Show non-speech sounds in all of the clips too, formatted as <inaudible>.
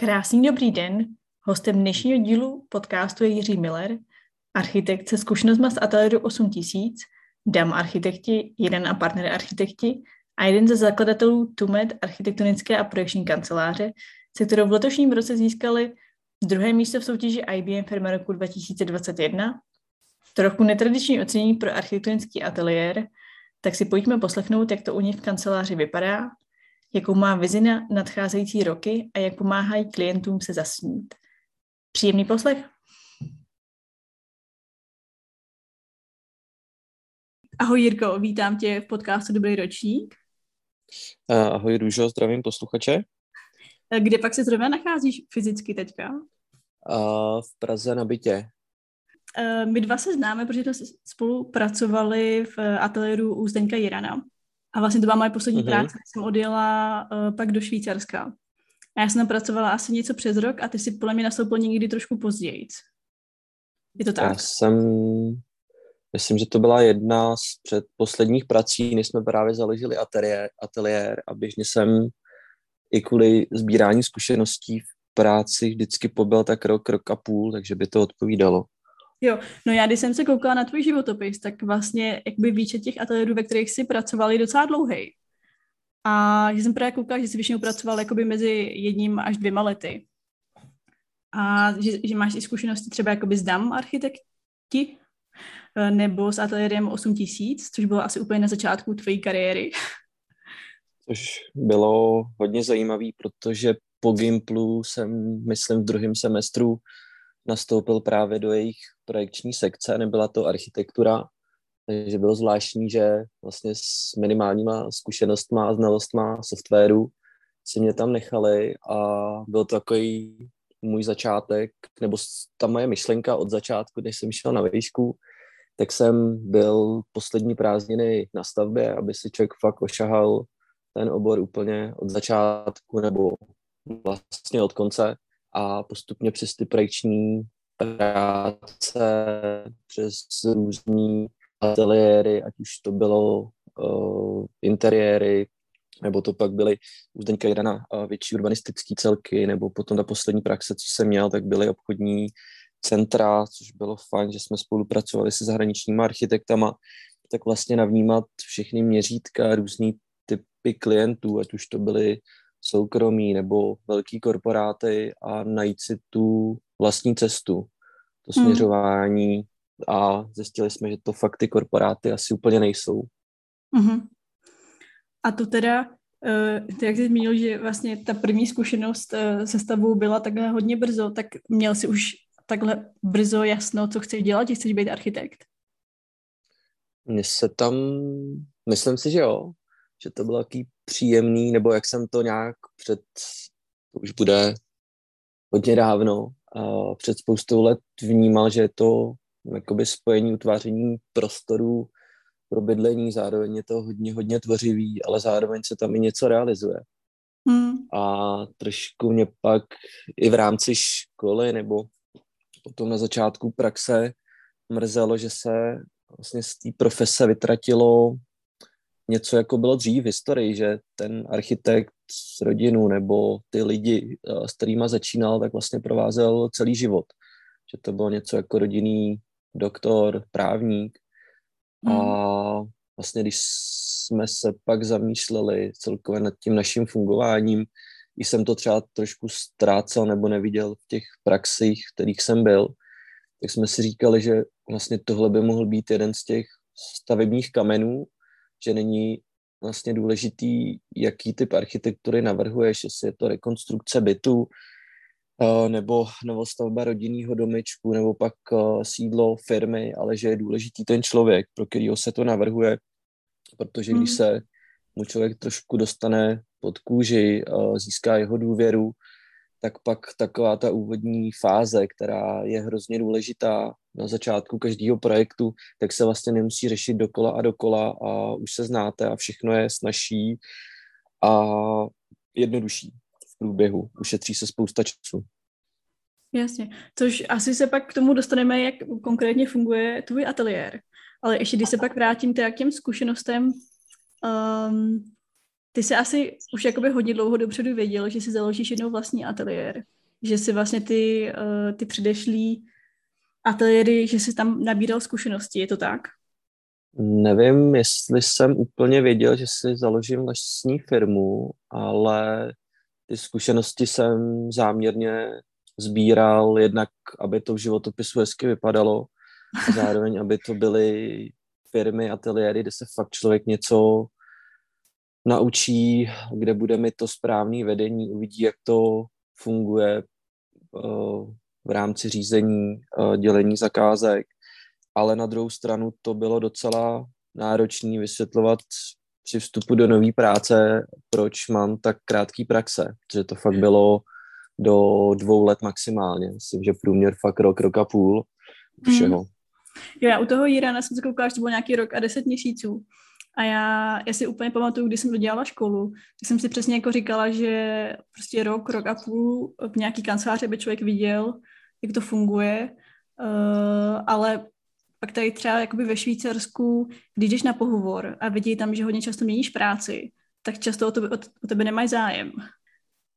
Krásný dobrý den. Hostem dnešního dílu podcastu je Jiří Miller, architekt se zkušenostmi z ateliéru 8000, DAM architekti, jeden a partner architekti a jeden ze zakladatelů TUMED architektonické a projekční kanceláře, se kterou v letošním roce získali druhé místo v soutěži IBM Firma roku 2021. Trochu netradiční ocenění pro architektonický ateliér, tak si pojďme poslechnout, jak to u nich v kanceláři vypadá jakou má vizi na nadcházející roky a jak pomáhají klientům se zasnít. Příjemný poslech. Ahoj Jirko, vítám tě v podcastu Dobrý ročník. Ahoj Růžo, zdravím posluchače. Kde pak se zrovna nacházíš fyzicky teďka? v Praze na bytě. My dva se známe, protože jsme spolu pracovali v ateliéru u Zdeňka Jirana. A vlastně to byla moje poslední mm-hmm. práce, jsem odjela uh, pak do Švýcarska. A já jsem tam pracovala asi něco přes rok a ty si podle mě nastoupil někdy trošku později. Je to tak? Já jsem, myslím, že to byla jedna z předposledních prací, než jsme právě založili ateliér, ateliér a běžně jsem i kvůli sbírání zkušeností v práci vždycky pobyl tak rok, rok a půl, takže by to odpovídalo. Jo, no já když jsem se koukala na tvůj životopis, tak vlastně jakby výčet těch ateliérů, ve kterých jsi pracoval, je docela dlouhý. A že jsem právě koukala, že jsi většinou pracoval jakoby mezi jedním až dvěma lety. A že, že máš i zkušenosti třeba jakoby s DAM architekti, eh, nebo s ateliérem 8000, což bylo asi úplně na začátku tvojí kariéry. <laughs> Což bylo hodně zajímavý, protože po Gimplu jsem, myslím, v druhém semestru nastoupil právě do jejich projekční sekce, nebyla to architektura, takže bylo zvláštní, že vlastně s minimálníma zkušenostma a znalostma softwaru si mě tam nechali a byl to takový můj začátek, nebo ta moje myšlenka od začátku, než jsem šel na výšku, tak jsem byl poslední prázdniny na stavbě, aby si člověk fakt ošahal ten obor úplně od začátku nebo vlastně od konce a postupně přes ty projekční práce, přes různý ateliéry, ať už to bylo uh, interiéry, nebo to pak byly už Zdeňka Jirana uh, větší urbanistické celky, nebo potom ta poslední praxe, co jsem měl, tak byly obchodní centra, což bylo fajn, že jsme spolupracovali se zahraničníma architektama, tak vlastně navnímat všechny měřítka, různý typy klientů, ať už to byly soukromí nebo velký korporáty a najít si tu vlastní cestu, to hmm. směřování hmm. a zjistili jsme, že to fakt ty korporáty asi úplně nejsou. Mm-hmm. A to teda, uh, ty jak jsi zmínil, že vlastně ta první zkušenost uh, se stavbou byla takhle hodně brzo, tak měl jsi už takhle brzo jasno, co chceš dělat, že chceš být architekt? Mně se tam, myslím si, že jo, že to bylo taký příjemný, nebo jak jsem to nějak před, to už bude hodně dávno, a před spoustou let vnímal, že je to jakoby spojení, utváření prostorů pro bydlení, zároveň je to hodně, hodně tvořivý, ale zároveň se tam i něco realizuje. Hmm. A trošku mě pak i v rámci školy nebo potom na začátku praxe mrzelo, že se vlastně z té profese vytratilo něco, jako bylo dřív v historii, že ten architekt s rodinu nebo ty lidi, eh, s kterými začínal, tak vlastně provázel celý život. Že to bylo něco jako rodinný doktor, právník. Mm. A hmm. vlastně, když jsme se pak zamýšleli celkově nad tím naším fungováním, když jsem to třeba trošku ztrácel nebo neviděl v těch praxích, kterých jsem byl, tak jsme si říkali, že vlastně tohle by mohl být jeden z těch stavebních kamenů, že není vlastně důležitý, jaký typ architektury navrhuješ, jestli je to rekonstrukce bytu, eh, nebo novostavba rodinného domečku, nebo pak eh, sídlo firmy, ale že je důležitý ten člověk, pro kterého se to navrhuje, protože když hmm. se mu člověk trošku dostane pod kůži, eh, získá jeho důvěru, tak pak taková ta úvodní fáze, která je hrozně důležitá na začátku každého projektu, tak se vlastně nemusí řešit dokola a dokola a už se znáte a všechno je snažší a jednodušší v průběhu. Ušetří se spousta času. Jasně, což asi se pak k tomu dostaneme, jak konkrétně funguje tvůj ateliér. Ale ještě když se pak vrátím k těm zkušenostem, um, ty jsi asi už jakoby hodně dlouho dopředu věděl, že si založíš jednou vlastní ateliér. Že si vlastně ty, uh, ty předešlý ateliéry, že jsi tam nabíral zkušenosti, je to tak? Nevím, jestli jsem úplně věděl, že si založím vlastní firmu, ale ty zkušenosti jsem záměrně sbíral jednak, aby to v životopisu hezky vypadalo a <laughs> zároveň, aby to byly firmy, ateliéry, kde se fakt člověk něco naučí, kde bude mi to správné vedení, uvidí, jak to funguje eh, v rámci řízení, eh, dělení zakázek, ale na druhou stranu to bylo docela náročné vysvětlovat při vstupu do nové práce, proč mám tak krátký praxe, protože to fakt bylo do dvou let maximálně. Myslím, že průměr fakt rok, rok a půl všeho. Hmm. Jo, já u toho Jirana jsem se koukala, že to bylo nějaký rok a deset měsíců. A já, já si úplně pamatuju, když jsem dodělala školu, tak jsem si přesně jako říkala, že prostě rok, rok a půl v nějaký kanceláři by člověk viděl, jak to funguje, uh, ale pak tady třeba jakoby ve Švýcarsku, když jdeš na pohovor a vidí tam, že hodně často měníš práci, tak často o tebe, o, tebe nemají zájem.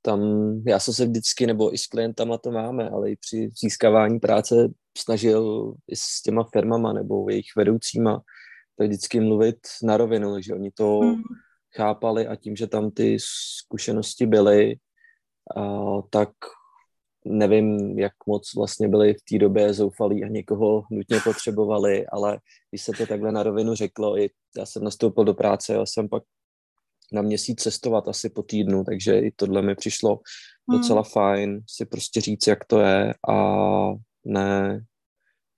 Tam já jsem se vždycky, nebo i s klientama to máme, ale i při získávání práce snažil i s těma firmama nebo jejich vedoucíma tak vždycky mluvit na rovinu, že oni to hmm. chápali a tím, že tam ty zkušenosti byly, a, tak nevím, jak moc vlastně byli v té době zoufalí a někoho nutně potřebovali, ale když se to takhle na rovinu řeklo, i já jsem nastoupil do práce, já jsem pak na měsíc cestovat asi po týdnu, takže i tohle mi přišlo hmm. docela fajn si prostě říct, jak to je a ne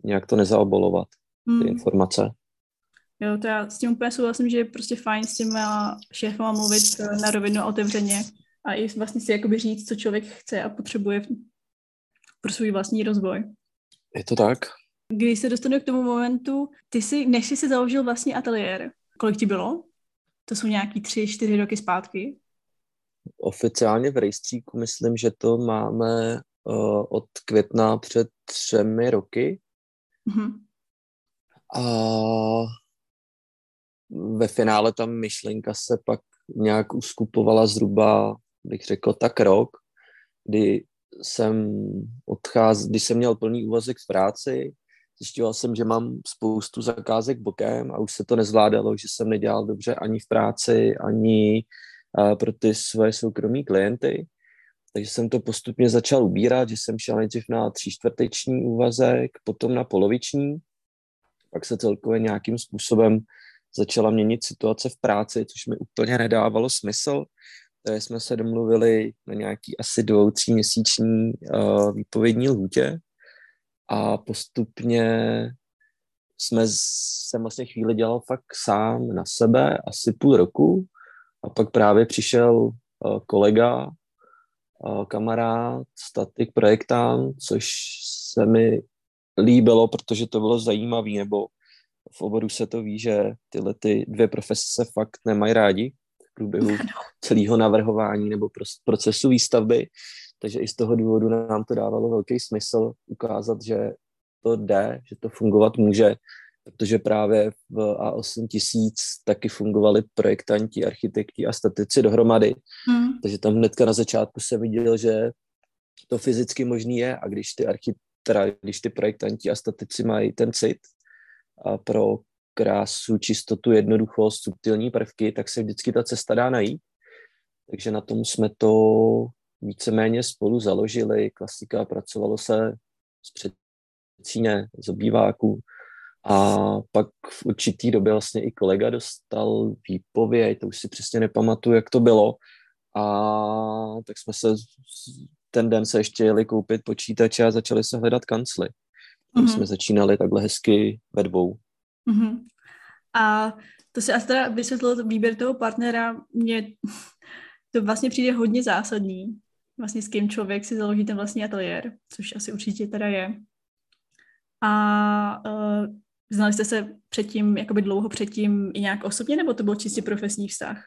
nějak to nezaobolovat, ty hmm. informace. Jo, to já s tím úplně souhlasím, že je prostě fajn s těma šéfama mluvit na rovinu a otevřeně a i vlastně si jakoby říct, co člověk chce a potřebuje pro svůj vlastní rozvoj. Je to tak. Když se dostanu k tomu momentu, ty si, než jsi si založil vlastní ateliér, kolik ti bylo? To jsou nějaký tři, čtyři roky zpátky? Oficiálně v rejstříku myslím, že to máme uh, od května před třemi roky. Mm-hmm. A ve finále ta myšlenka se pak nějak uskupovala zhruba, bych řekl, tak rok, kdy jsem odcházel, když jsem měl plný úvazek z práci, zjišťoval jsem, že mám spoustu zakázek bokem a už se to nezvládalo, že jsem nedělal dobře ani v práci, ani uh, pro ty své soukromí klienty. Takže jsem to postupně začal ubírat, že jsem šel nejdřív na tři čtvrteční úvazek, potom na poloviční, pak se celkově nějakým způsobem začala měnit situace v práci, což mi úplně nedávalo smysl. Takže jsme se domluvili na nějaký asi dvou, tří měsíční uh, výpovědní lhůtě a postupně jsme, jsem vlastně chvíli dělal fakt sám na sebe, asi půl roku a pak právě přišel uh, kolega, uh, kamarád, statik, projektant, což se mi líbilo, protože to bylo zajímavé, nebo v oboru se to ví, že tyhle ty dvě profese se fakt nemají rádi průběhu celého navrhování nebo procesu výstavby, takže i z toho důvodu nám to dávalo velký smysl ukázat, že to jde, že to fungovat může, protože právě v A8 tisíc taky fungovali projektanti, architekti a statici dohromady, hmm. takže tam hnedka na začátku se viděl, že to fyzicky možný je a když ty archit, teda, když ty projektanti a statici mají ten cit, pro krásu, čistotu, jednoduchost, subtilní prvky, tak se vždycky ta cesta dá najít. Takže na tom jsme to víceméně spolu založili. Klasika pracovalo se z předcíně, z obýváků. A pak v určitý době vlastně i kolega dostal výpověď, to už si přesně nepamatuju, jak to bylo. A tak jsme se ten den se ještě jeli koupit počítače a začali se hledat kancly. Mm-hmm. jsme začínali takhle hezky ve dvou. Mm-hmm. A to se asi teda vysvětlil výběr toho partnera, mně <laughs> to vlastně přijde hodně zásadní, vlastně s kým člověk si založí ten vlastní ateliér, což asi určitě teda je. A uh, znali jste se předtím, jakoby dlouho předtím i nějak osobně, nebo to byl čistě profesní vztah?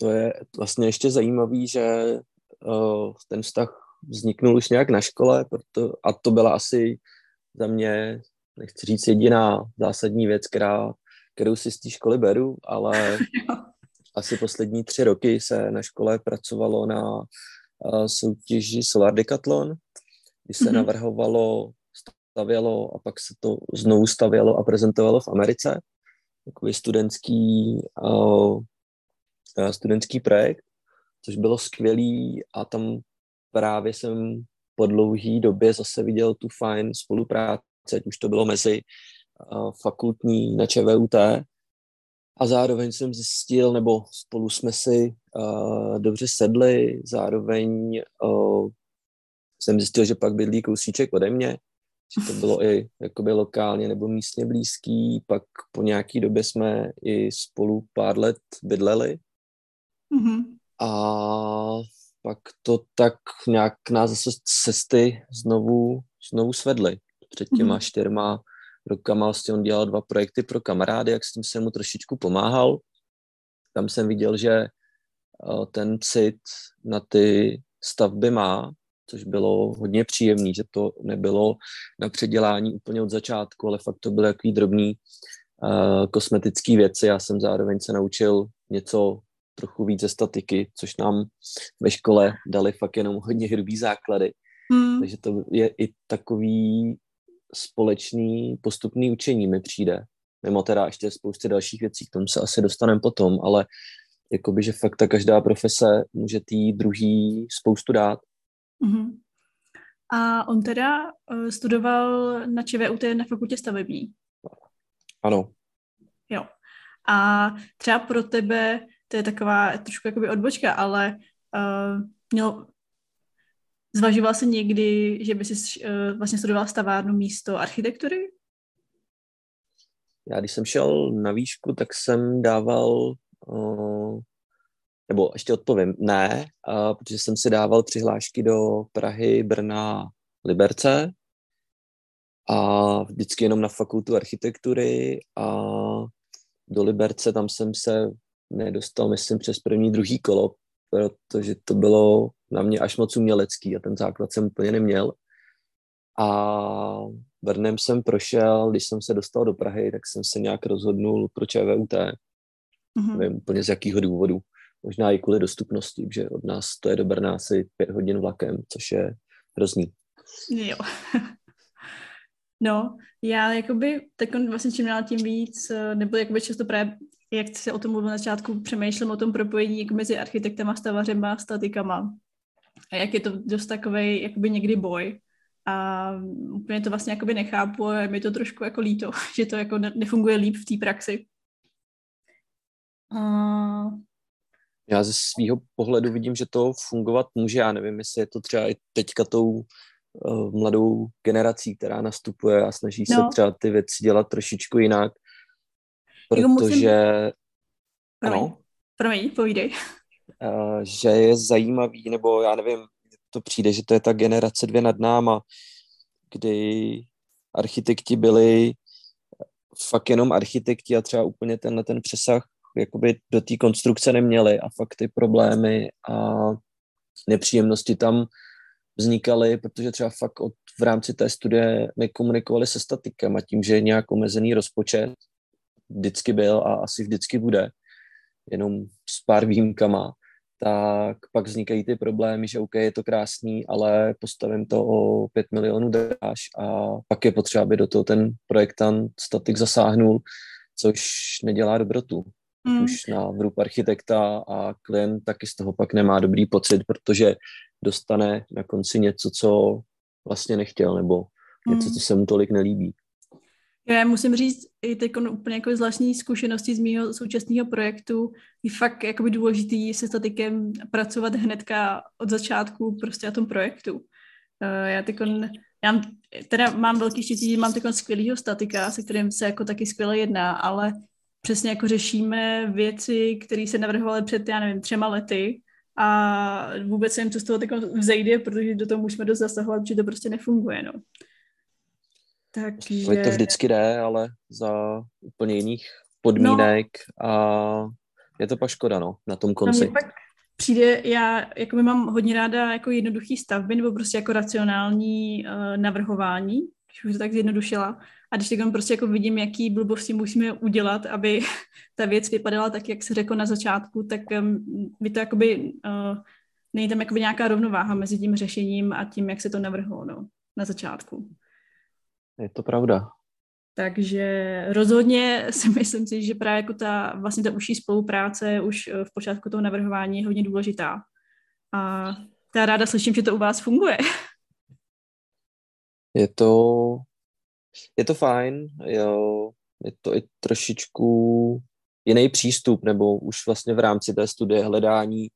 To je vlastně ještě zajímavý, že uh, ten vztah vzniknul už nějak na škole, proto, a to byla asi za mě, nechci říct jediná zásadní věc, která, kterou si z té školy beru, ale <laughs> asi poslední tři roky se na škole pracovalo na uh, soutěži Solar Decathlon, kdy se mm-hmm. navrhovalo, stavělo a pak se to znovu stavělo a prezentovalo v Americe. Takový studentský, uh, studentský projekt, což bylo skvělý a tam právě jsem po dlouhé době zase viděl tu fajn spolupráci, ať už to bylo mezi fakultní na ČVUT a zároveň jsem zjistil, nebo spolu jsme si uh, dobře sedli, zároveň uh, jsem zjistil, že pak bydlí kousíček ode mě, že to bylo i jakoby lokálně nebo místně blízký, pak po nějaký době jsme i spolu pár let bydleli mm-hmm. a pak to tak nějak nás zase cesty znovu, znovu svedly. Před těma mm-hmm. čtyřma rokama vlastně on dělal dva projekty pro kamarády, jak s tím jsem mu trošičku pomáhal. Tam jsem viděl, že eh, ten cit na ty stavby má, což bylo hodně příjemný, že to nebylo na předělání úplně od začátku, ale fakt to byly takový drobný uh, kosmetický věci. Já jsem zároveň se naučil něco trochu více statiky, což nám ve škole dali fakt jenom hodně hrubý základy. Hmm. Takže to je i takový společný postupný učení mi přijde. Mimo teda ještě spousty dalších věcí, k tomu se asi dostaneme potom, ale jakoby, že fakt ta každá profese může tý druhý spoustu dát. Mm-hmm. A on teda uh, studoval na ČVUT na fakultě stavební. Ano. Jo. A třeba pro tebe, to je taková trošku jakoby odbočka, ale uh, měl, Zvažoval jsi někdy, že by si uh, vlastně studoval stavárnu místo architektury? Já když jsem šel na výšku, tak jsem dával, uh, nebo ještě odpovím, ne, uh, protože jsem si dával přihlášky do Prahy, Brna, Liberce a vždycky jenom na fakultu architektury a do Liberce tam jsem se nedostal, myslím, přes první, druhý kolo, protože to bylo na mě až moc umělecký a ten základ jsem úplně neměl. A Brnem jsem prošel, když jsem se dostal do Prahy, tak jsem se nějak rozhodnul pro ČVUT. Mm-hmm. Nevím úplně z jakého důvodu. Možná i kvůli dostupnosti, že od nás to je do Brna asi pět hodin vlakem, což je hrozný. Jo. <laughs> No, já jakoby tak vlastně čím dál tím víc, eh, nebo jakoby často právě jak se o tom mluvil na začátku, přemýšlím o tom propojení jako mezi architektama, stavařema, statikama. A jak je to dost takový jakoby někdy boj. A úplně to vlastně jakoby nechápu a mi to trošku jako líto, <laughs> že to jako nefunguje líp v té praxi. A... Já ze svého pohledu vidím, že to fungovat může. Já nevím, jestli je to třeba i teďka tou uh, mladou generací, která nastupuje a snaží no. se třeba ty věci dělat trošičku jinak. Protože... musím... Ano. Promiň, povídej. Uh, že je zajímavý, nebo já nevím, to přijde, že to je ta generace dvě nad náma, kdy architekti byli fakt jenom architekti a třeba úplně tenhle ten přesah jakoby do té konstrukce neměli a fakt ty problémy a nepříjemnosti tam vznikaly, protože třeba fakt od, v rámci té studie nekomunikovali se statikem a tím, že je nějak omezený rozpočet, vždycky byl a asi vždycky bude, jenom s pár výjimkama, tak pak vznikají ty problémy, že OK, je to krásný, ale postavím to o 5 milionů dráž a pak je potřeba, aby do toho ten projektant statik zasáhnul, což nedělá dobrotu. Mm. Už na vrub architekta a klient taky z toho pak nemá dobrý pocit, protože dostane na konci něco, co vlastně nechtěl, nebo něco, mm. co se mu tolik nelíbí. Já musím říct, i teď úplně jako zvláštní zkušenosti z mého současného projektu je fakt jakoby důležitý se statikem pracovat hnedka od začátku prostě na tom projektu. Eh, já teď já teda mám velký štěstí, že mám teď skvělého statika, se kterým se jako taky skvěle jedná, ale přesně jako řešíme věci, které se navrhovaly před, já nevím, třema lety a vůbec jsem co z toho vzejde, protože do toho musíme dost zasahovat, že to prostě nefunguje, no. Takže... To vždycky jde, ale za úplně jiných podmínek no. a je to pak škoda, no, na tom konci. No, pak přijde, já jako mám hodně ráda jako jednoduchý stavby nebo prostě jako racionální uh, navrhování, když už to tak zjednodušila. a když teď prostě jako vidím, jaký blbosti musíme udělat, aby <laughs> ta věc vypadala tak, jak se řekl na začátku, tak um, by to jakoby, uh, není tam jakoby nějaká rovnováha mezi tím řešením a tím, jak se to navrhlo no, na začátku. Je to pravda. Takže rozhodně si <laughs> myslím si, že právě jako ta, vlastně ta užší spolupráce už eh, v počátku toho navrhování je hodně důležitá. A já ráda slyším, že to u vás funguje. <laughs> Je to, je to fajn, jo, je to i trošičku jiný přístup, nebo už vlastně v rámci té studie hledání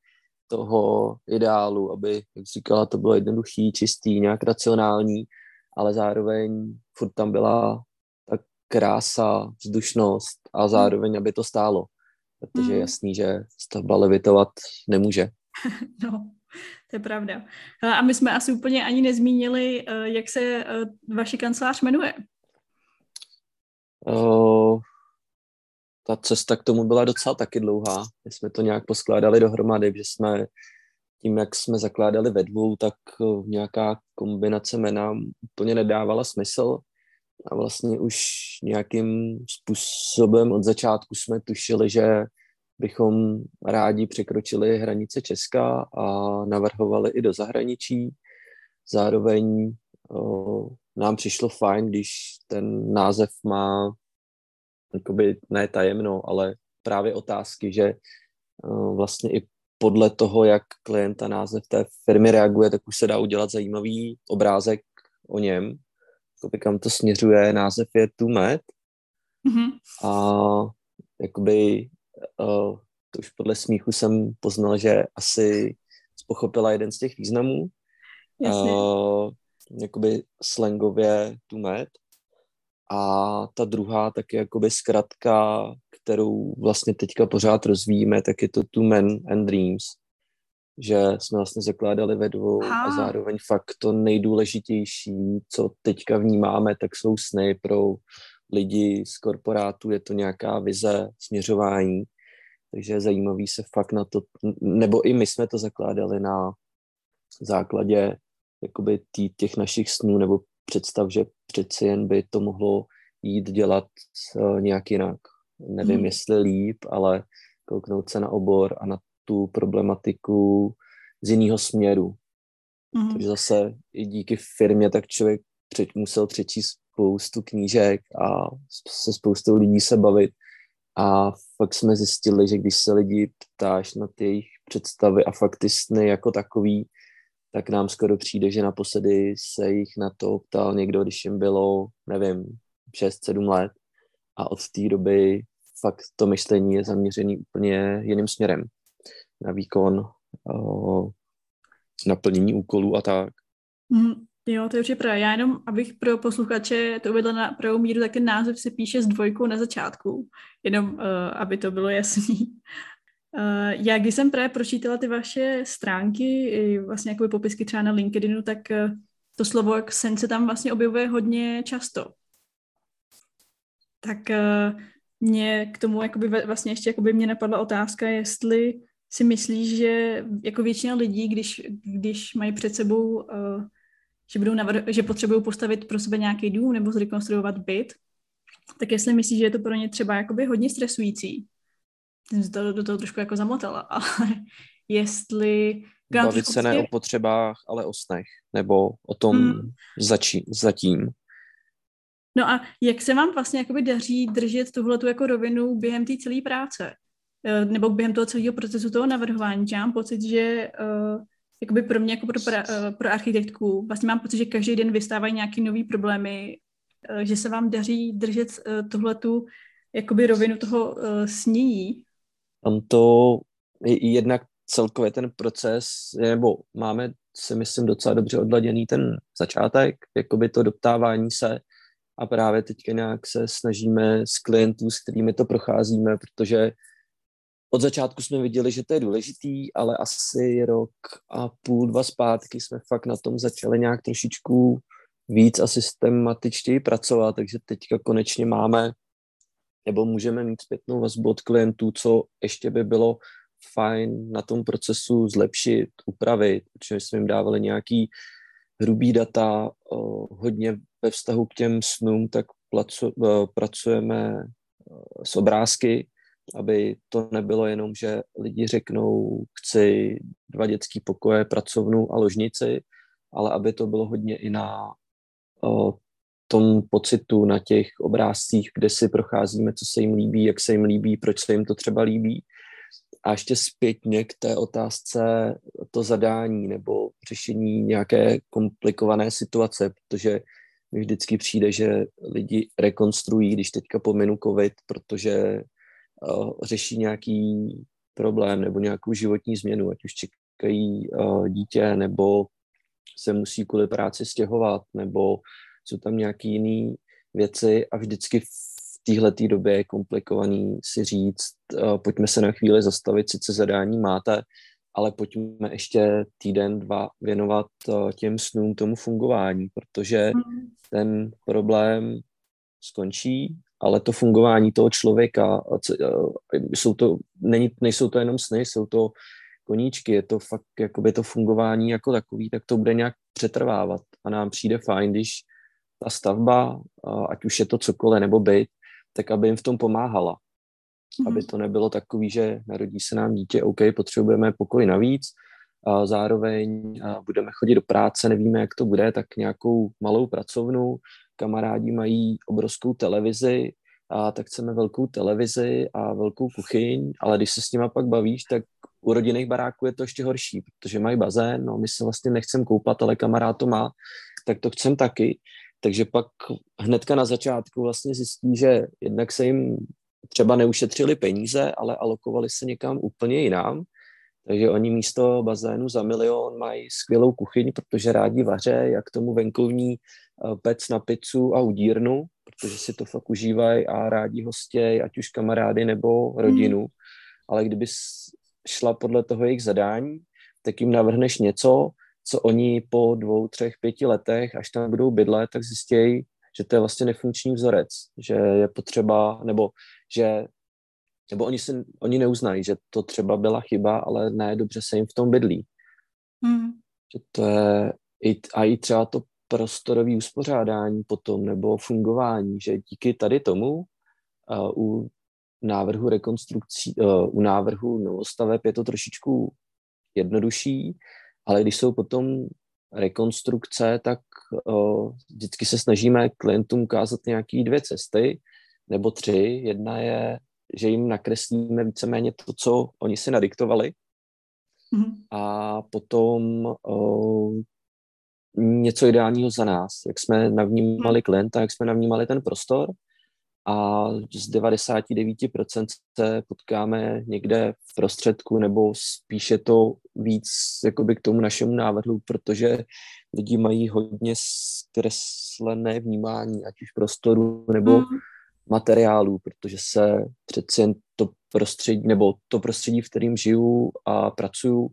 toho ideálu, aby, jak říkala, to bylo jednoduchý, čistý, nějak racionální, ale zároveň furt tam byla ta krása, vzdušnost a hmm. zároveň, aby to stálo. Protože je hmm. jasný, že stavba levitovat nemůže. <laughs> No, to je pravda. A my jsme asi úplně ani nezmínili, eh, jak se eh, vaši kancelář jmenuje. Uh, ta cesta k tomu byla docela taky dlouhá. My jsme to nějak poskládali dohromady, že jsme tím, jak jsme zakládali ve dvou, tak nějaká kombinace jména úplně nedávala smysl. A vlastně už nějakým způsobem od začátku jsme tušili, že bychom rádi překročili hranice Česka a navrhovali i do zahraničí. Zároveň o, nám přišlo fajn, když ten název má jakoby ne tajemno, ale právě otázky, že o, vlastně i podle toho, jak klient a název té firmy reaguje, tak už se dá udělat zajímavý obrázek o něm, jakoby kam to směřuje. Název je Tumet mm-hmm. a jakoby uh, to už podle smíchu jsem poznal, že asi pochopila jeden z těch významů. Jasně. Uh, jakoby slangově tu med. A ta druhá tak je jakoby zkratka, kterou vlastně teďka pořád rozvíjíme, tak je to Two Men and Dreams. Že jsme vlastně zakládali ve dvou Aha. a zároveň fakt to nejdůležitější, co teďka vnímáme, tak jsou sny pro lidi z korporátu, je to nějaká vize, směřování takže je zajímavý se fakt na to, nebo i my jsme to zakládali na základě jakoby tý, těch našich snů nebo představ, že přeci jen by to mohlo jít dělat uh, nějak jinak. Nevím, hmm. jestli líp, ale kouknout se na obor a na tu problematiku z jiného směru. Hmm. Takže zase i díky firmě, tak člověk před, musel přečíst spoustu knížek a se spoustou lidí se bavit, a fakt jsme zjistili, že když se lidi ptáš na ty jejich představy a fakt ty sny jako takový, tak nám skoro přijde, že naposledy se jich na to ptal někdo, když jim bylo, nevím, 6-7 let a od té doby fakt to myšlení je zaměřený úplně jiným směrem na výkon, naplnění úkolů a tak. Mm, Jo, to je určitě pravda. Já jenom, abych pro posluchače to uvedla na pravou míru, tak ten název se píše s dvojkou na začátku, jenom uh, aby to bylo jasný. Uh, já když jsem právě pročítala ty vaše stránky, i vlastně jako popisky třeba na LinkedInu, tak uh, to slovo sen se tam vlastně objevuje hodně často. Tak uh, mě k tomu jakoby vlastně ještě jakoby mě napadla otázka, jestli si myslíš, že jako většina lidí, když, když mají před sebou uh, že, budou navr- že potřebují postavit pro sebe nějaký dům nebo zrekonstruovat byt, tak jestli myslíš, že je to pro ně třeba jakoby hodně stresující, jsem se to do toho trošku jako zamotala, <laughs> ale jestli... Bavit se ne o potřebách, ale o snech, nebo o tom hmm. začí, zatím. No a jak se vám vlastně jakoby daří držet tuhle tu jako rovinu během té celé práce? Eh, nebo během toho celého procesu toho navrhování? Já mám pocit, že uh, jakoby pro mě jako pro, pro, eh, pro architektku vlastně mám pocit, že každý den vystávají nějaké nové problémy, eh, že se vám daří držet eh, tuhletu jakoby rovinu toho snění. Tam to jednak celkově ten proces, nebo máme si myslím docela dobře odladěný ten začátek, jakoby to doptávání se a právě teďka nějak se snažíme s klientů, s kterými to procházíme, protože od začátku jsme viděli, že to je důležitý, ale asi rok a půl, dva zpátky jsme fakt na tom začali nějak trošičku víc a systematičtěji pracovat, takže teďka konečně máme nebo můžeme mít zpětnou vazbu od klientů, co ještě by bylo fajn na tom procesu zlepšit, upravit, protože jsme jim dávali nějaký hrubý data, hodně ve vztahu k těm snům, tak placu, pracujeme s obrázky, aby to nebylo jenom, že lidi řeknou, chci dva dětský pokoje, pracovnu a ložnici, ale aby to bylo hodně i na tom pocitu, na těch obrázcích, kde si procházíme, co se jim líbí, jak se jim líbí, proč se jim to třeba líbí. A ještě zpětně k té otázce to zadání nebo řešení nějaké komplikované situace, protože mi vždycky přijde, že lidi rekonstruují, když teďka pominu covid, protože uh, řeší nějaký problém nebo nějakou životní změnu, ať už čekají uh, dítě, nebo se musí kvůli práci stěhovat, nebo jsou tam nějaké jiné věci a vždycky v téhle době je komplikovaný si říct, uh, pojďme se na chvíli zastavit, sice zadání máte, ale pojďme ještě týden, dva věnovat uh, těm snům, tomu fungování, protože mm. ten problém skončí, ale to fungování toho člověka, jsou to, není, nejsou to jenom sny, jsou to koníčky, je to fakt jakoby to fungování jako takový, tak to bude nějak přetrvávat a nám přijde fajn, když ta stavba, ať už je to cokoliv nebo byt, tak aby jim v tom pomáhala. Mm-hmm. Aby to nebylo takový, že narodí se nám dítě, OK, potřebujeme pokoj navíc, a zároveň a budeme chodit do práce, nevíme, jak to bude, tak nějakou malou pracovnu, kamarádi mají obrovskou televizi, a tak chceme velkou televizi a velkou kuchyň, ale když se s nima pak bavíš, tak u rodinných baráků je to ještě horší, protože mají bazén, no my se vlastně nechcem koupat, ale kamarád to má, tak to chcem taky. Takže pak hnedka na začátku vlastně zjistí, že jednak se jim třeba neušetřili peníze, ale alokovali se někam úplně jinam. Takže oni místo bazénu za milion mají skvělou kuchyň, protože rádi vaře, jak tomu venkovní eh, pec na pizzu a udírnu, protože si to fakt užívají a rádi hostěj, ať už kamarády nebo rodinu. Mm. Ale kdyby šla podle toho jejich zadání, tak jim navrhneš něco, co oni po dvou, třech, pěti letech, až tam budou bydlet, tak zjistějí, že to je vlastně nefunkční vzorec, že je potřeba, nebo že nebo oni, si, oni neuznají, že to třeba byla chyba, ale ne, dobře se jim v tom bydlí. Hmm. Že to je i, a i třeba to prostorové uspořádání potom, nebo fungování, že díky tady tomu uh, u návrhu rekonstrukcí, uh, u návrhu novostaveb je to trošičku jednodušší, ale když jsou potom rekonstrukce, tak uh, vždycky se snažíme klientům ukázat nějaké dvě cesty, nebo tři. Jedna je, že jim nakreslíme víceméně to, co oni si nadiktovali, mm-hmm. a potom uh, něco ideálního za nás, jak jsme navnímali mhm. klienta, jak jsme navnímali ten prostor a z 99% se potkáme někde v prostředku nebo spíše to víc jakoby k tomu našemu návrhu, protože lidi mají hodně zkreslené vnímání, ať už prostoru nebo mm. materiálů, protože se přeci jen to prostředí, nebo to prostředí, v kterým žiju a pracuju,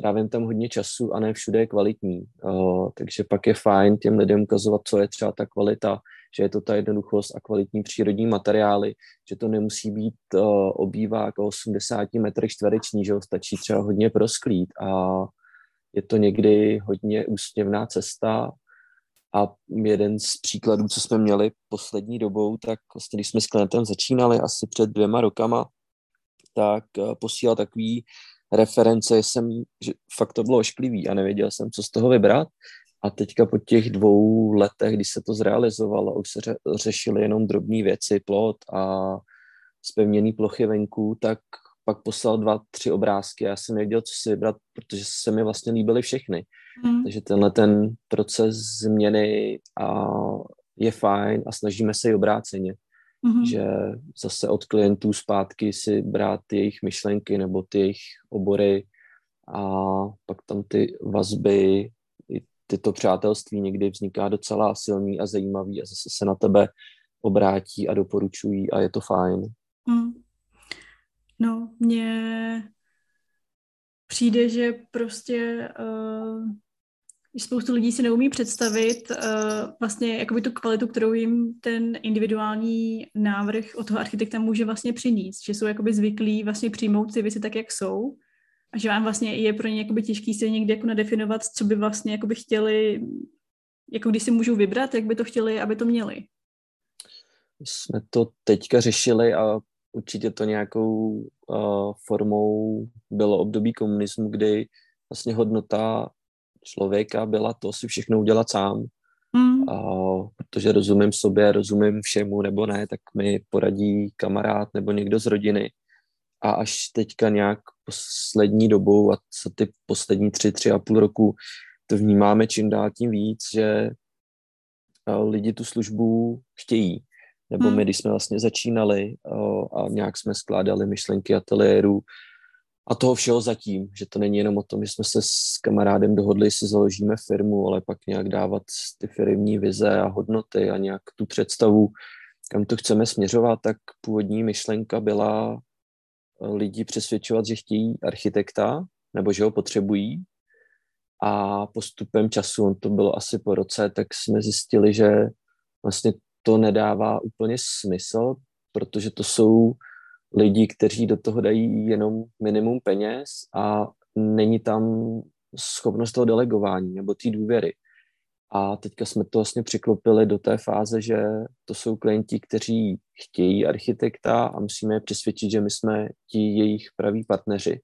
trávím tam hodně času a ne všude je kvalitní. Uh, takže pak je fajn těm lidem ukazovat, co je třeba ta kvalita, že je to ta jednoduchost a kvalitní přírodní materiály, že to nemusí být uh, obývák o 80 metrech čtvereční, že ho stačí třeba hodně prosklít a je to někdy hodně úsměvná cesta a jeden z příkladů, co jsme měli poslední dobou, tak vlastně, když jsme s klientem začínali asi před dvěma rokama, tak uh, posílal takový reference, jsem, že fakt to bylo ošklivý a nevěděl jsem, co z toho vybrat. A teďka po těch dvou letech, když se to zrealizovalo, už se ře, řešily jenom drobné věci, plot a spevněný plochy venku, tak pak poslal dva, tři obrázky já jsem nevěděl, co si vybrat, protože se mi vlastně líbily všechny. Mm. Takže tenhle ten proces změny a je fajn a snažíme se i obráceně. Mm-hmm. Že zase od klientů zpátky si brát jejich myšlenky nebo ty jejich obory a pak tam ty vazby tyto přátelství někdy vzniká docela silný a zajímavý a zase se na tebe obrátí a doporučují a je to fajn. Mm. No, mně přijde, že prostě uh, spoustu lidí si neumí představit uh, vlastně jakoby tu kvalitu, kterou jim ten individuální návrh od toho architekta může vlastně přinést, že jsou jakoby zvyklí vlastně přijmout ty věci tak, jak jsou že vám vlastně je pro ně jakoby těžký se někdy jako nadefinovat, co by vlastně jakoby chtěli, jako když si můžou vybrat, jak by to chtěli, aby to měli. jsme to teďka řešili a určitě to nějakou uh, formou bylo období komunismu, kdy vlastně hodnota člověka byla to si všechno udělat sám. Mm. Uh, protože rozumím sobě, rozumím všemu nebo ne, tak mi poradí kamarád nebo někdo z rodiny. A až teďka nějak poslední dobou a co ty poslední tři, tři a půl roku to vnímáme čím dál tím víc, že lidi tu službu chtějí. Nebo hmm. my, když jsme vlastně začínali a nějak jsme skládali myšlenky ateliéru a toho všeho zatím, že to není jenom o tom, že jsme se s kamarádem dohodli, jestli založíme firmu, ale pak nějak dávat ty firmní vize a hodnoty a nějak tu představu, kam to chceme směřovat, tak původní myšlenka byla lidi přesvědčovat, že chtějí architekta, nebo že ho potřebují, a postupem času, on to bylo asi po roce, tak jsme zjistili, že vlastně to nedává úplně smysl, protože to jsou lidi, kteří do toho dají jenom minimum peněz a není tam schopnost toho delegování nebo té důvěry. A teďka jsme to vlastně přiklopili do té fáze, že to jsou klienti, kteří chtějí architekta a musíme je přesvědčit, že my jsme ti jejich praví partneři.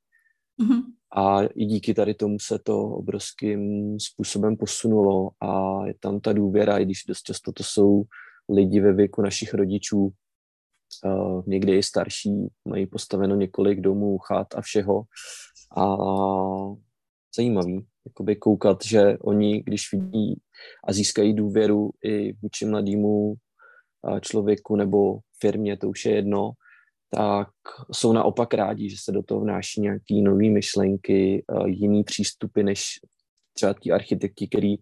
Mm-hmm. A i díky tady tomu se to obrovským způsobem posunulo a je tam ta důvěra, i když dost často to jsou lidi ve věku našich rodičů, uh, někdy i starší, mají postaveno několik domů, chat a všeho. A zajímavý, jakoby koukat, že oni, když vidí a získají důvěru i vůči mladému člověku nebo firmě, to už je jedno, tak jsou naopak rádi, že se do toho vnáší nějaké nové myšlenky, jiný přístupy než třeba ti architekti, který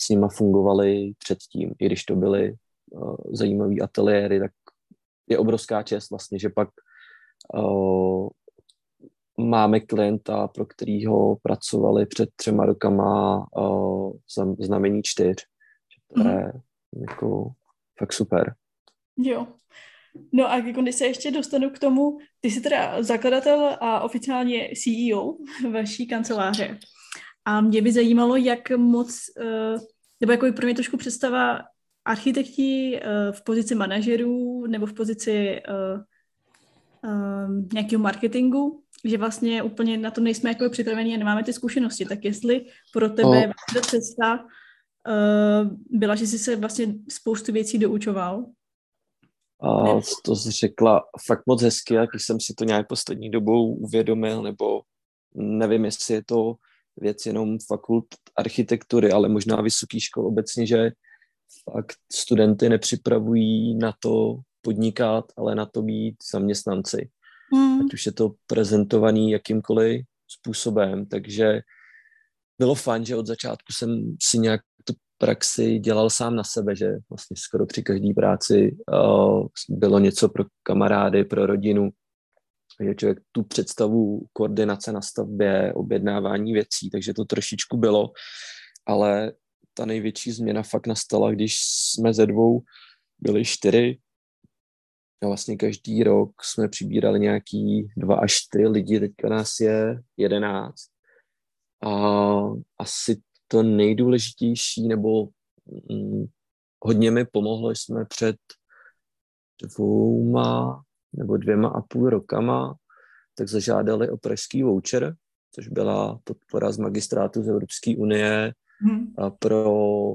s nima fungovali předtím, i když to byly zajímavé ateliéry, tak je obrovská čest vlastně, že pak máme klienta, pro kterýho pracovali před třema rokama uh, znamení čtyř. To je mm. jako fakt super. Jo, No a když se ještě dostanu k tomu, ty jsi teda zakladatel a oficiálně CEO vaší kanceláře. A mě by zajímalo, jak moc, eh, nebo jako pro mě trošku představa architekti eh, v pozici manažerů nebo v pozici nějakého marketingu, že vlastně úplně na to nejsme jako připraveni a nemáme ty zkušenosti. Tak jestli pro tebe oh. cesta byla, že jsi se vlastně spoustu věcí doučoval a to jsi řekla fakt moc hezky, jak jsem si to nějak poslední dobou uvědomil, nebo nevím, jestli je to věc jenom fakult architektury, ale možná vysoký škol obecně, že fakt studenty nepřipravují na to podnikat, ale na to být zaměstnanci. Mm. Ať už je to prezentovaný jakýmkoliv způsobem, takže bylo fajn, že od začátku jsem si nějak tu praxi dělal sám na sebe, že vlastně skoro při každé práci uh, bylo něco pro kamarády, pro rodinu, že člověk tu představu koordinace na stavbě, objednávání věcí, takže to trošičku bylo, ale ta největší změna fakt nastala, když jsme ze dvou byli čtyři a vlastně každý rok jsme přibírali nějaký dva až čtyři lidi, teďka nás je jedenáct. A asi to nejdůležitější, nebo hm, hodně mi pomohlo, jsme před dvouma nebo dvěma a půl rokama tak zažádali o pražský voucher, což byla podpora z magistrátu z Evropské unie hmm. pro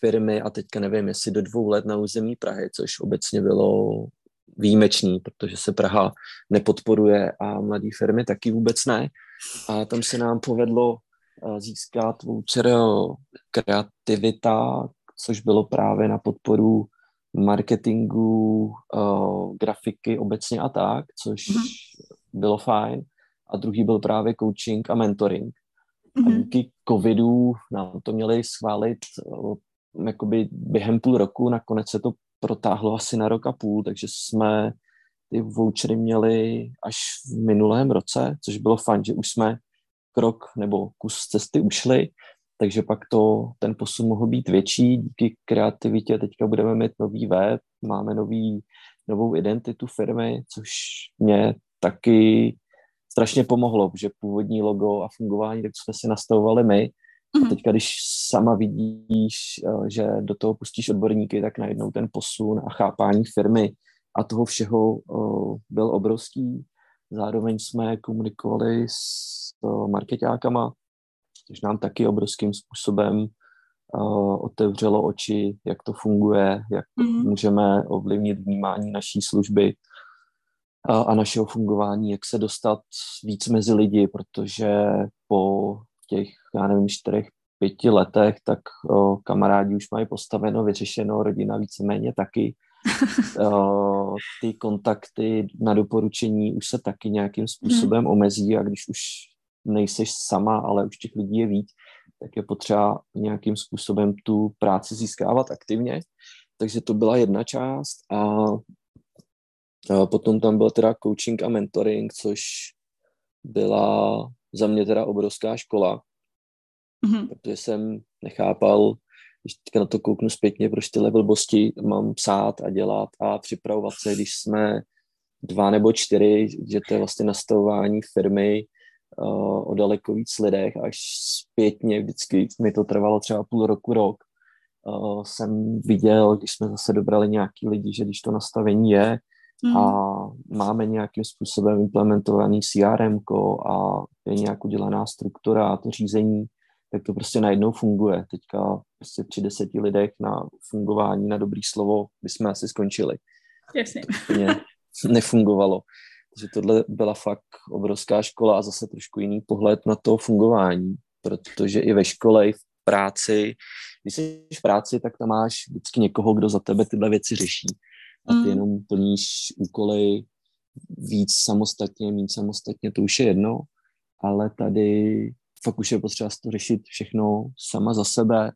firmy a teďka nevím, jestli do dvou let na území Prahy, což obecně bylo výjimečný, protože se Praha nepodporuje a mladé firmy taky vůbec ne. A tam se nám povedlo získat voucher kreativita, což bylo právě na podporu marketingu, uh, grafiky obecně a tak, což mm-hmm. bylo fajn. A druhý byl právě coaching a mentoring. Mm-hmm. A mhm. díky covidu nám to měli schválit jakoby během půl roku, nakonec se to protáhlo asi na rok a půl, takže jsme ty vouchery měli až v minulém roce, což bylo fajn, že už jsme krok nebo kus cesty ušli, takže pak to, ten posun mohl být větší. Díky kreativitě teďka budeme mít nový web, máme nový, novou identitu firmy, což mě taky strašně pomohlo, že původní logo a fungování, tak jsme si nastavovali my, A mhm. teďka, když sama vidíš, eh, že do toho pustíš odborníky, tak najednou ten posun a chápání firmy a toho všeho eh, byl obrovský. Zároveň jsme komunikovali s eh, marketákama, což nám taky obrovským způsobem otevřelo oči, jak to funguje, jak mm. můžeme ovlivnit vnímání naší služby a našeho fungování, jak se dostat víc mezi lidi, protože po těch, já nevím, čtyřech, pěti letech, tak o, kamarádi už mají postaveno, vyřešeno, rodina víceméně taky. <laughs> o, ty kontakty na doporučení už se taky nějakým způsobem hmm. omezí a když už nejseš sama, ale už těch lidí je víc, tak je potřeba nějakým způsobem tu práci získávat aktivně. Takže to byla jedna část a, a potom tam byl teda coaching a mentoring, což byla za mě teda obrovská škola, mm-hmm. protože jsem nechápal, když teďka na to kouknu zpětně, proč tyhle blbosti mám psát a dělat a připravovat se, když jsme dva nebo čtyři, že to je vlastně nastavování firmy uh, o daleko víc lidech, až zpětně vždycky mi to trvalo třeba půl roku, rok, uh, jsem viděl, když jsme zase dobrali nějaký lidi, že když to nastavení je, mm. a máme nějakým způsobem implementovaný CRM a je nějak udělaná struktura a to řízení, tak to prostě najednou funguje. Teďka prostě při deseti lidech na fungování na dobrý slovo bychom asi skončili. Jasně. <laughs> nefungovalo. Takže tohle byla fakt obrovská škola a zase trošku jiný pohled na to fungování, protože i ve škole, i v práci, když jsi v práci, tak tam máš vždycky někoho, kdo za tebe tyhle věci řeší a ty mm. jenom plníš úkoly víc samostatně, méně samostatně, to už je jedno, ale tady fakt už je potřeba to řešit všechno sama za sebe.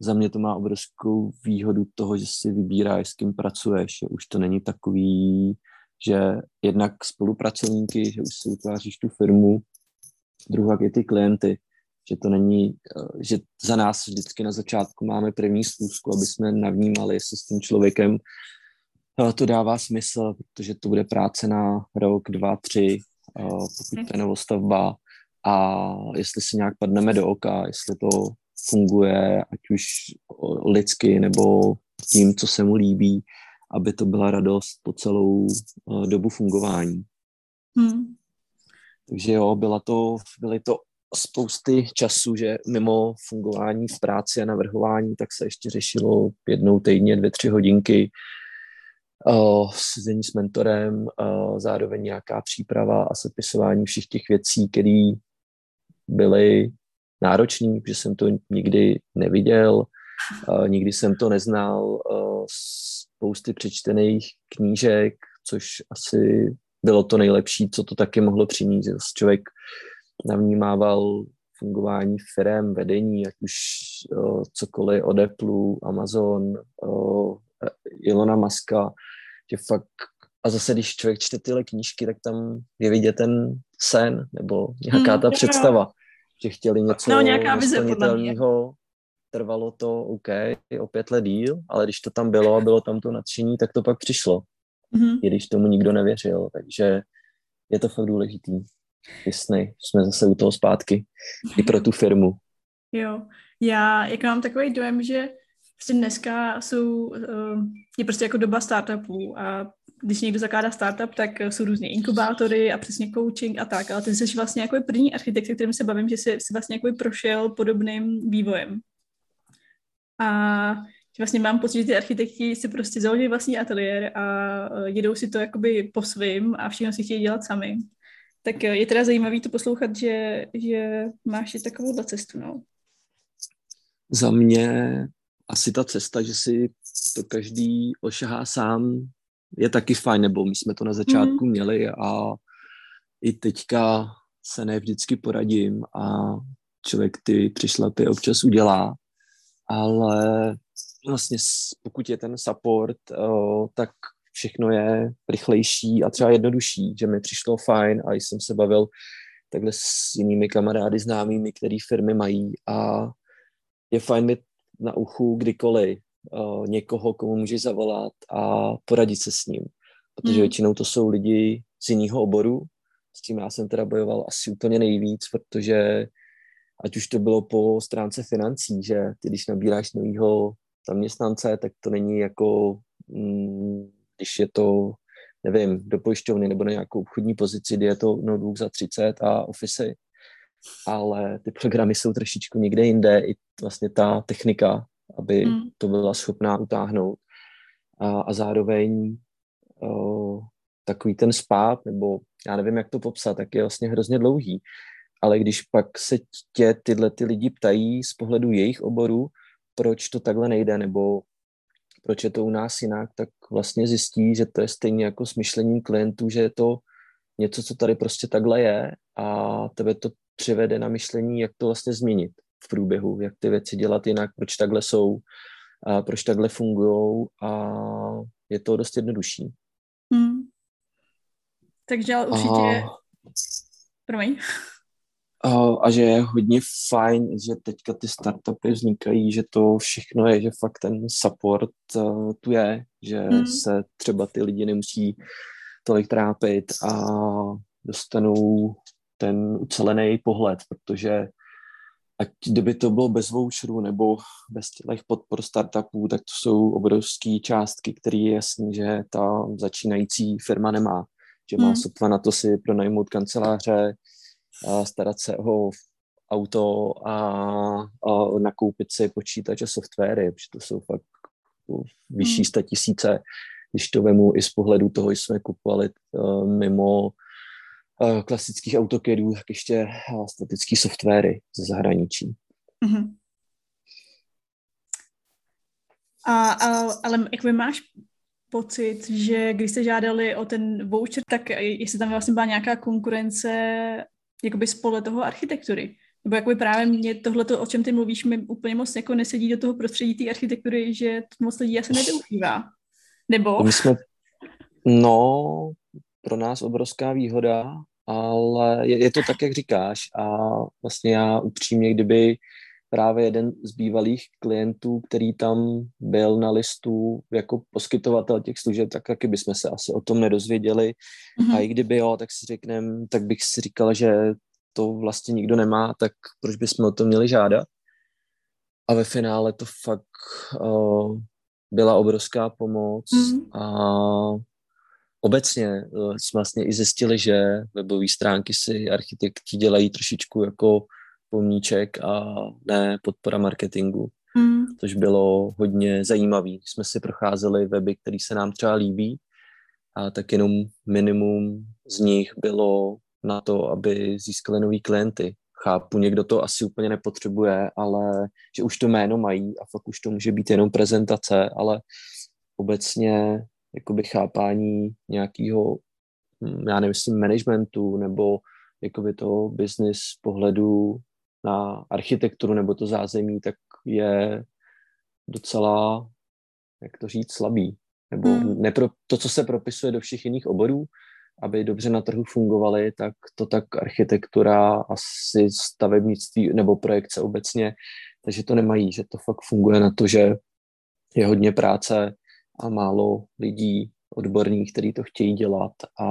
Za mě to má obrovskou výhodu toho, že si vybíráš, s kým pracuješ. Už to není takový, že jednak spolupracovníky, že už si utváříš tu firmu, druhá je ty klienty, že to není, eh, že za nás vždycky na začátku máme první schůzku, aby jsme navnímali, jestli s tím člověkem to dává smysl, protože to bude práce na rok, dva, tři, eh, pokud to je novostavba, a jestli si nějak padneme do oka, jestli to funguje, ať už lidsky nebo tím, co se mu líbí, aby to byla radost po celou uh, dobu fungování. Hmm. Takže jo, byla to, byly to spousty času, že mimo fungování v práci a navrhování, tak se ještě řešilo jednou týdně, dvě, tři hodinky uh, sezení s mentorem, uh, zároveň nějaká příprava a sepisování všech těch věcí, které byly náročný, protože jsem to nikdy neviděl, uh, nikdy jsem to neznal, uh, spousty přečtených knížek, což asi bylo to nejlepší, co to taky mohlo přinést, člověk navnímával fungování firm, vedení, ať už uh, cokoliv od Apple, Amazon, uh, Ilona Maska, že fakt a zase, když člověk čte tyhle knížky, tak tam je vidět ten sen nebo nějaká ta mm, představa, že chtěli něco no, nějaká vize, trvalo to OK, o pět let díl, ale když to tam bylo a bylo tam to nadšení, tak to pak přišlo. Mm-hmm. I když tomu nikdo nevěřil, takže je to fakt důležitý. Jasný, jsme zase u toho zpátky. I pro tu firmu. Jo, já jak mám takový dojem, že prostě dneska jsou, uh, je prostě jako doba startupů a když někdo zakládá startup, tak jsou různé inkubátory a přesně coaching a tak, ale ty jsi vlastně jako první architekt, se kterým se bavím, že jsi, jsi vlastně jako prošel podobným vývojem. A vlastně mám pocit, že ty architekti si prostě založili vlastní ateliér a e, jedou si to jakoby po svým a všechno si chtějí dělat sami. Tak e, je teda zajímavý to poslouchat, že, že máš i takovou cestu, no. Za mě asi ta cesta, že si to každý ošahá sám, je taky fajn, nebo my jsme to na začátku mm. měli a i teďka se ne vždycky poradím a člověk ty přišlapy občas udělá, ale vlastně pokud je ten support, tak všechno je rychlejší a třeba jednodušší, že mi přišlo fajn a jsem se bavil takhle s jinými kamarády známými, který firmy mají a je fajn mít na uchu kdykoliv uh, někoho, komu můžeš zavolat a poradit se s ním. Protože hmm. většinou to jsou lidi z jiného oboru, s tím já jsem teda bojoval asi úplně nejvíc, protože ať už to bylo po stránce financí, že ty, když nabíráš novýho zaměstnance, tak to není jako, mm, když je to, nevím, do pojišťovny nebo na nějakou obchodní pozici, kdy je to notebook za 30 a Office, ale ty programy jsou trošičku někde jinde, i vlastně ta technika, aby mm. to byla schopná utáhnout. A, a zároveň o, takový ten spát, nebo já nevím, jak to popsat, tak je vlastně hrozně dlouhý. Ale když pak se tě tyhle ty lidi ptají z pohledu jejich oboru, proč to takhle nejde, nebo proč je to u nás jinak, tak vlastně zjistí, že to je stejně jako s myšlením klientů, že je to něco, co tady prostě takhle je a tebe to přivede na myšlení, jak to vlastně změnit v průběhu, jak ty věci dělat jinak, proč takhle jsou, a proč takhle fungují a je to dost jednodušší. Hmm. Takže ale určitě... A... Promiň. A, a že je hodně fajn, že teďka ty startupy vznikají, že to všechno je, že fakt ten support uh, tu je, že hmm. se třeba ty lidi nemusí tolik trápit a dostanou ten ucelený pohled, protože ať kdyby to bylo bez voucherů nebo bez těch podpor startupů, tak to jsou obrovské částky, které je jasný, že ta začínající firma nemá. Že má hmm. sotva na to si pronajmout kanceláře, a starat se o auto a, a nakoupit si počítač a softwary, protože to jsou fakt vyšší hmm. sta tisíce, když to vemu i z pohledu toho, že jsme kupovali uh, mimo klasických autokedů, tak ještě uh, statický softwary ze zahraničí. Mm-hmm. A, a, ale jak máš pocit, že když jste žádali o ten voucher, tak jestli tam vlastně byla nějaká konkurence jakoby z pole toho architektury? Nebo jakoby právě mě tohle, o čem ty mluvíš, mi úplně moc jako nesedí do toho prostředí té architektury, že to moc lidí asi nevyužívá. Nebo? My jsme, no, pro nás obrovská výhoda, ale je, je to tak, jak říkáš a vlastně já upřímně, kdyby právě jeden z bývalých klientů, který tam byl na listu jako poskytovatel těch služeb, tak taky bychom se asi o tom nedozvěděli. Mm-hmm. A i kdyby jo, tak si řekneme, tak bych si říkal, že to vlastně nikdo nemá, tak proč bychom o to měli žádat? A ve finále to fakt uh, byla obrovská pomoc mm-hmm. a obecně uh, jsme vlastně i zjistili, že webové stránky si architekti dělají trošičku jako pomníček a ne podpora marketingu. Mm. Což bylo hodně zajímavé. Jsme si procházeli weby, které se nám třeba líbí, a tak jenom minimum z nich bylo na to, aby získali nový klienty. Chápu, někdo to asi úplně nepotřebuje, ale že už to jméno mají a fakt už to může být jenom prezentace, ale obecně jakoby chápání nějakého, hm, já nevím, managementu nebo jakoby to business pohledu na architekturu nebo to zázemí, tak je docela, jak to říct, slabý. Nebo hmm. nepro, to, co se propisuje do všech jiných oborů, aby dobře na trhu fungovaly, tak to tak architektura, asi stavebnictví nebo projekce obecně, takže to nemají, že to fakt funguje na to, že je hodně práce a málo lidí odborných, kteří to chtějí dělat a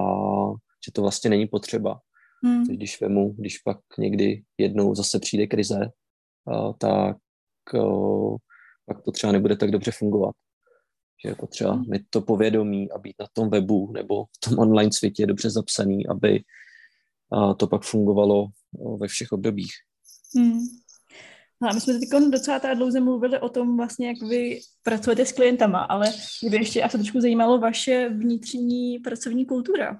že to vlastně není potřeba. Hmm. Když vemu, když pak někdy jednou zase přijde krize, tak a, pak to třeba nebude tak dobře fungovat. Že je potřeba hmm. mít to povědomí a být na tom webu nebo v tom online světě dobře zapsaný, aby to pak fungovalo ve všech obdobích. Hmm. No a my jsme teď docela tady dlouze mluvili o tom vlastně, jak vy pracujete s klientama, ale kdyby ještě asi trošku zajímalo vaše vnitřní pracovní kultura.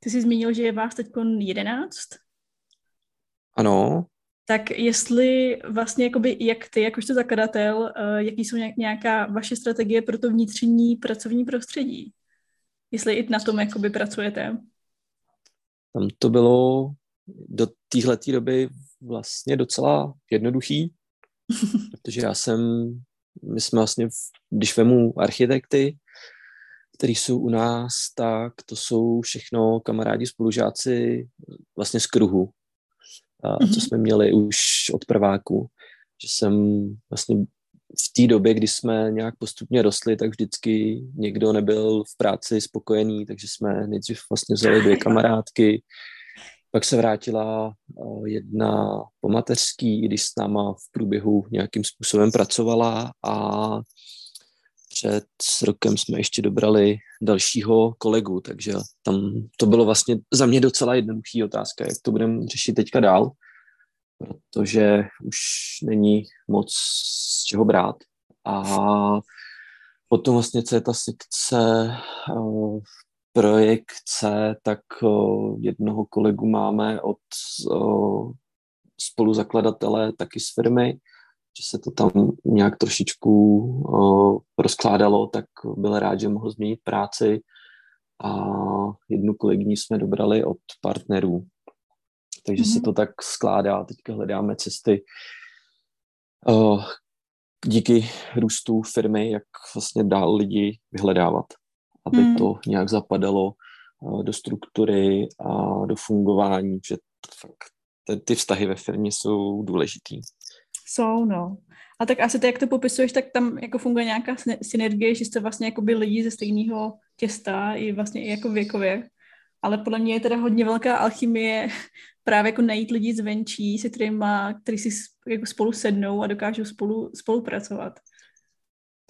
Ty jsi zmínil, že je vás teď 11? Ano. Tak jestli vlastně, jakoby, jak ty, jakožto zakladatel, uh, jaký jsou nějaká vaše strategie pro to vnitřní pracovní prostředí? Jestli i na tom jakoby pracujete? Tam to bylo do téhleté doby vlastně docela jednoduchý, <laughs> protože já jsem, my jsme vlastně, když vemu architekty, který jsou u nás, tak to jsou všechno kamarádi, spolužáci vlastně z kruhu, a, co jsme měli už od prváku. Že jsem vlastně v té době, kdy jsme nějak postupně rostli, tak vždycky někdo nebyl v práci spokojený, takže jsme nejdřív vlastně vzali dvě <laughs> kamarádky, Pak se vrátila jedna po mateřský, když s náma v průběhu nějakým způsobem pracovala a před rokem jsme ještě dobrali dalšího kolegu, takže tam to bylo vlastně za mě docela jednoduchý otázka, jak to budeme řešit teďka dál, protože už není moc z čeho brát. A potom vlastně, co je ta sekce uh, projekce, tak jednoho kolegu máme od spoluzakladatele taky z firmy, že se to tam nějak trošičku rozkládalo, tak byl rád, že mohl změnit práci a jednu kolegyni jsme dobrali od partnerů. Takže mm-hmm. se mhm. to tak skládá. Teďka hledáme cesty díky růstu firmy, jak vlastně dál lidi vyhledávat, aby mm. to nějak zapadalo uh, do struktury a do fungování, že fakt ty vztahy ve firmě jsou důležitý. Jsou, no. A tak asi ty, jak to popisuješ, tak tam jako funguje nějaká synergie, že jste vlastně jako by lidi ze stejného těsta i vlastně i jako věkově. Ale podle mě je teda hodně velká alchymie <laughs> právě jako najít lidi zvenčí, se kterými, který si jako spolu sednou a dokážou spolu spolupracovat.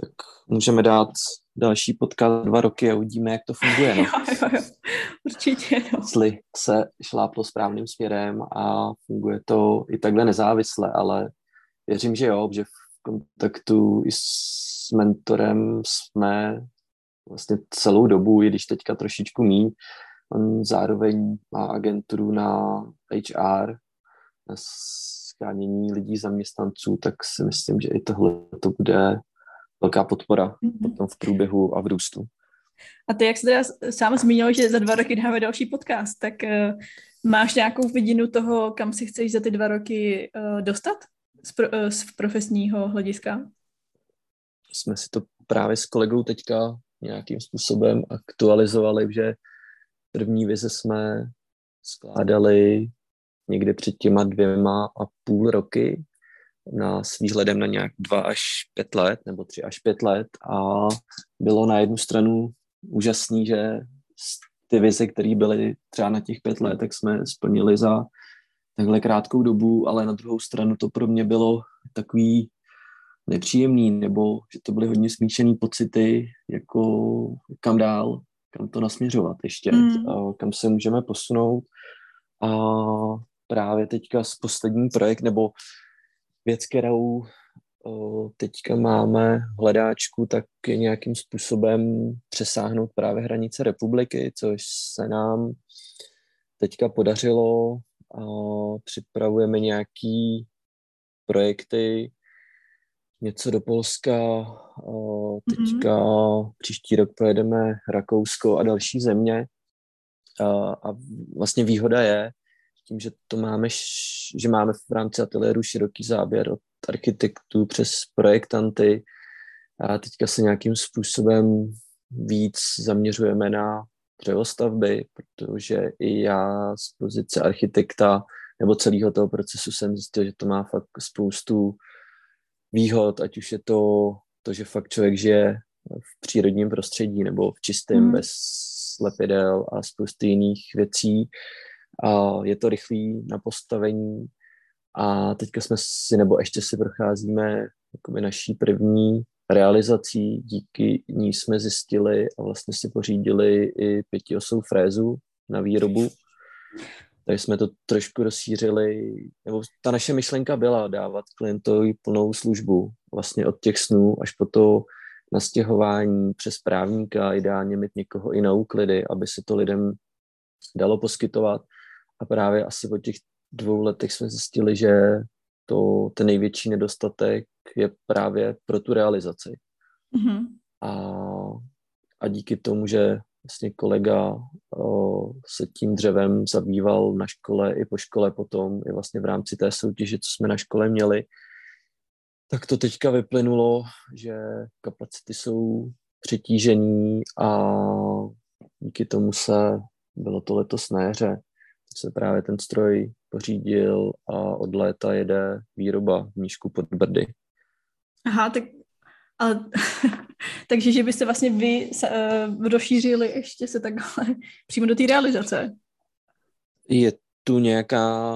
Tak můžeme dát další podcast dva roky a uvidíme, jak to funguje. No. <laughs> jo, jo, jo. Určitě, no. Jestli se šláplo správným směrem a funguje to i takhle nezávisle, ale věřím, že jo, že v kontaktu i s mentorem jsme vlastně celou dobu, i když teďka trošičku mý, on zároveň má agenturu na HR, na skánění lidí zaměstnanců, tak si myslím, že i tohle to bude velká podpora mm-hmm. potom v průběhu a v růstu. A ty, jak jsi teda sám zmínil, že za dva roky dáme další podcast, tak uh, máš nějakou vidinu toho, kam si chceš za ty dva roky uh, dostat? z, pro, eh, z profesního hlediska? Jsme si to právě s kolegou teďka nějakým způsobem aktualizovali, že první vize jsme skládali někdy před těma dvěma a půl roky na s výhledem na nějak dva až pět let, nebo tři až pět let a bylo na jednu stranu úžasný, že ty vize, které byly třeba na těch pět let, tak jsme splnili za takhle krátkou dobu, ale na druhou stranu to pro mě bylo takový nepříjemný, nebo že to byly hodně smíšený pocity, jako kam dál, kam to nasměřovat ještě, mm. a kam se můžeme posunout. A právě teďka s poslední projekt, nebo věc, kterou teďka máme v hledáčku, tak je nějakým způsobem přesáhnout právě hranice republiky, což se nám teďka podařilo připravujeme nějaký projekty, něco do Polska, teďka mm-hmm. příští rok pojedeme Rakousko a další země. A vlastně výhoda je, tím, že to máme, že máme v rámci ateliéru široký záběr od architektů přes projektanty a teďka se nějakým způsobem víc zaměřujeme na dřevostavby, protože i já z pozice architekta nebo celého toho procesu jsem zjistil, že to má fakt spoustu výhod, ať už je to to, že fakt člověk žije v přírodním prostředí nebo v čistém, mm. bez lepidel a spousty jiných věcí. A je to rychlý na postavení a teďka jsme si, nebo ještě si procházíme naší první realizací, díky ní jsme zjistili a vlastně si pořídili i pětiosou frézu na výrobu. Takže jsme to trošku rozšířili, nebo ta naše myšlenka byla dávat klientovi plnou službu, vlastně od těch snů až po to nastěhování přes právníka, ideálně mít někoho i na úklidy, aby se to lidem dalo poskytovat. A právě asi po těch dvou letech jsme zjistili, že to ten největší nedostatek je právě pro tu realizaci. Mm-hmm. A, a díky tomu, že vlastně kolega o, se tím dřevem zabýval na škole i po škole potom, i vlastně v rámci té soutěže, co jsme na škole měli, tak to teďka vyplynulo, že kapacity jsou přetížený a díky tomu se bylo to letos na jaře, se právě ten stroj pořídil a od léta jede výroba v Míšku pod Brdy. Aha, tak ale, <laughs> takže, že byste vlastně vy se, uh, rozšířili ještě se takhle <laughs> přímo do té realizace. Je tu nějaká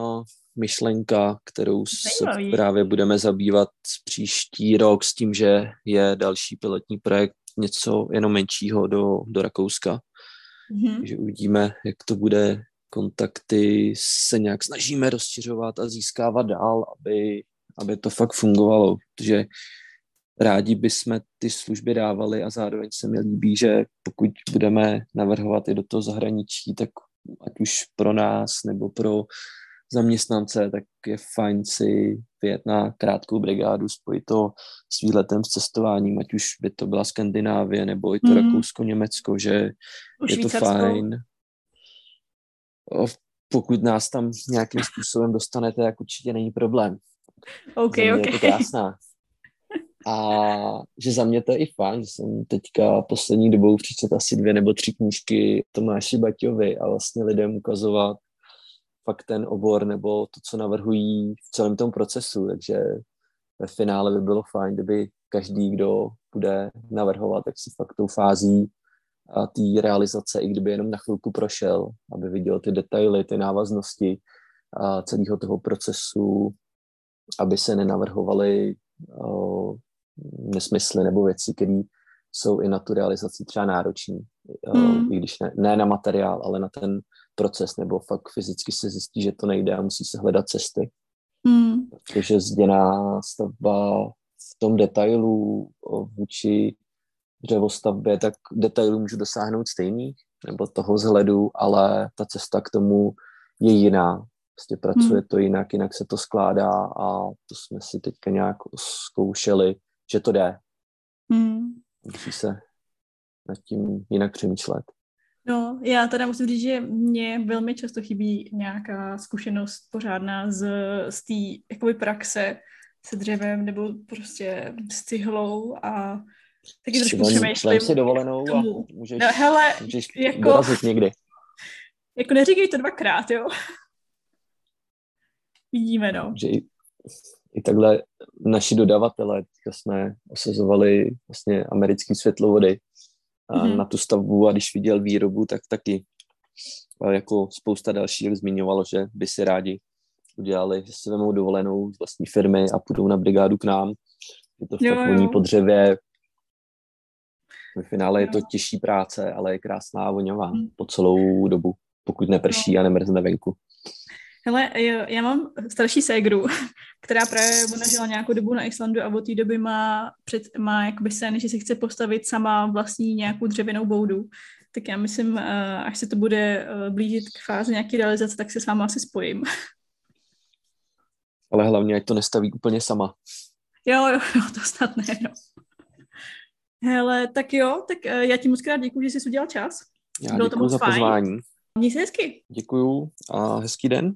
myšlenka, kterou Zajímavý. se právě budeme zabývat příští rok s tím, že je další pilotní projekt něco jenom menšího do, do Rakouska. Mm-hmm. Takže uvidíme, jak to bude. Kontakty se nějak snažíme rozšiřovat a získávat dál, aby, aby to fakt fungovalo, protože rádi bychom ty služby dávali a zároveň se mi líbí, že pokud budeme navrhovat i do toho zahraničí, tak ať už pro nás nebo pro zaměstnance, tak je fajn si vyjet na krátkou brigádu, spojit to s výletem, s cestováním, ať už by to byla Skandinávie nebo i to mm. Rakousko, Německo, že už je to fajn. Pokud nás tam nějakým způsobem dostanete, tak určitě není problém. OK, OK. Je to krásná. A že za mě to je i fajn, že jsem teďka poslední dobou přečet asi dvě nebo tři knížky Tomáši Baťovi a vlastně lidem ukazovat fakt ten obor nebo to, co navrhují v celém tom procesu, takže ve finále by bylo fajn, kdyby každý, kdo bude navrhovat, tak si fakt tou fází té realizace, i kdyby jenom na chvilku prošel, aby viděl ty detaily, ty návaznosti a celého toho procesu, aby se nenavrhovaly nesmysly nebo věci, které jsou i na tu realizaci třeba náročný. Mm. I když ne, ne na materiál, ale na ten proces, nebo fakt fyzicky se zjistí, že to nejde a musí se hledat cesty. Mm. Protože zděná stavba v tom detailu vůči dřevostavbě, tak detailů můžu dosáhnout stejný, nebo toho vzhledu, ale ta cesta k tomu je jiná. Prostě pracuje hmm. to jinak, jinak se to skládá a to jsme si teďka nějak zkoušeli, že to jde. Hmm. Musí se nad tím jinak přemýšlet. No, já teda musím říct, že mně velmi často chybí nějaká zkušenost pořádná z, z té jakoby praxe se dřevem nebo prostě s cihlou a taky trošku přemýšlím. si dovolenou a můžeš, no, hele, můžeš jako, dorazit někdy. Jako neříkej to dvakrát, jo. Vidíme, no. Že i, i takhle naši dodavatele, jsme osazovali vlastně americký světlovody mm-hmm. na tu stavbu a když viděl výrobu, tak taky jako spousta dalších zmiňovalo, že by si rádi udělali, že si vemou dovolenou z vlastní firmy a půjdou na brigádu k nám. Je to fakt voní po dřevě. V finále je to těžší práce, ale je krásná a voňová mm. po celou dobu, pokud neprší no. a nemrzne venku. Hele, já mám starší ségru, <laughs> která právě ona žila nějakou dobu na Islandu a od té doby má, před, má jakoby sen, že si chce postavit sama vlastní nějakou dřevěnou boudu. Tak já myslím, eh, až se to bude eh, blížit k fázi nějaké realizace, tak se s váma asi spojím. Ale hlavně, ať to nestaví úplně sama. Jo, jo, <laughs> jo to snad ne, no. Hele, tak jo, tak eh, já ti moc krát děkuji, že jsi udělal čas. Já Bylo to moc za fajn. pozvání. Měj se hezky. Děkuju a hezký den.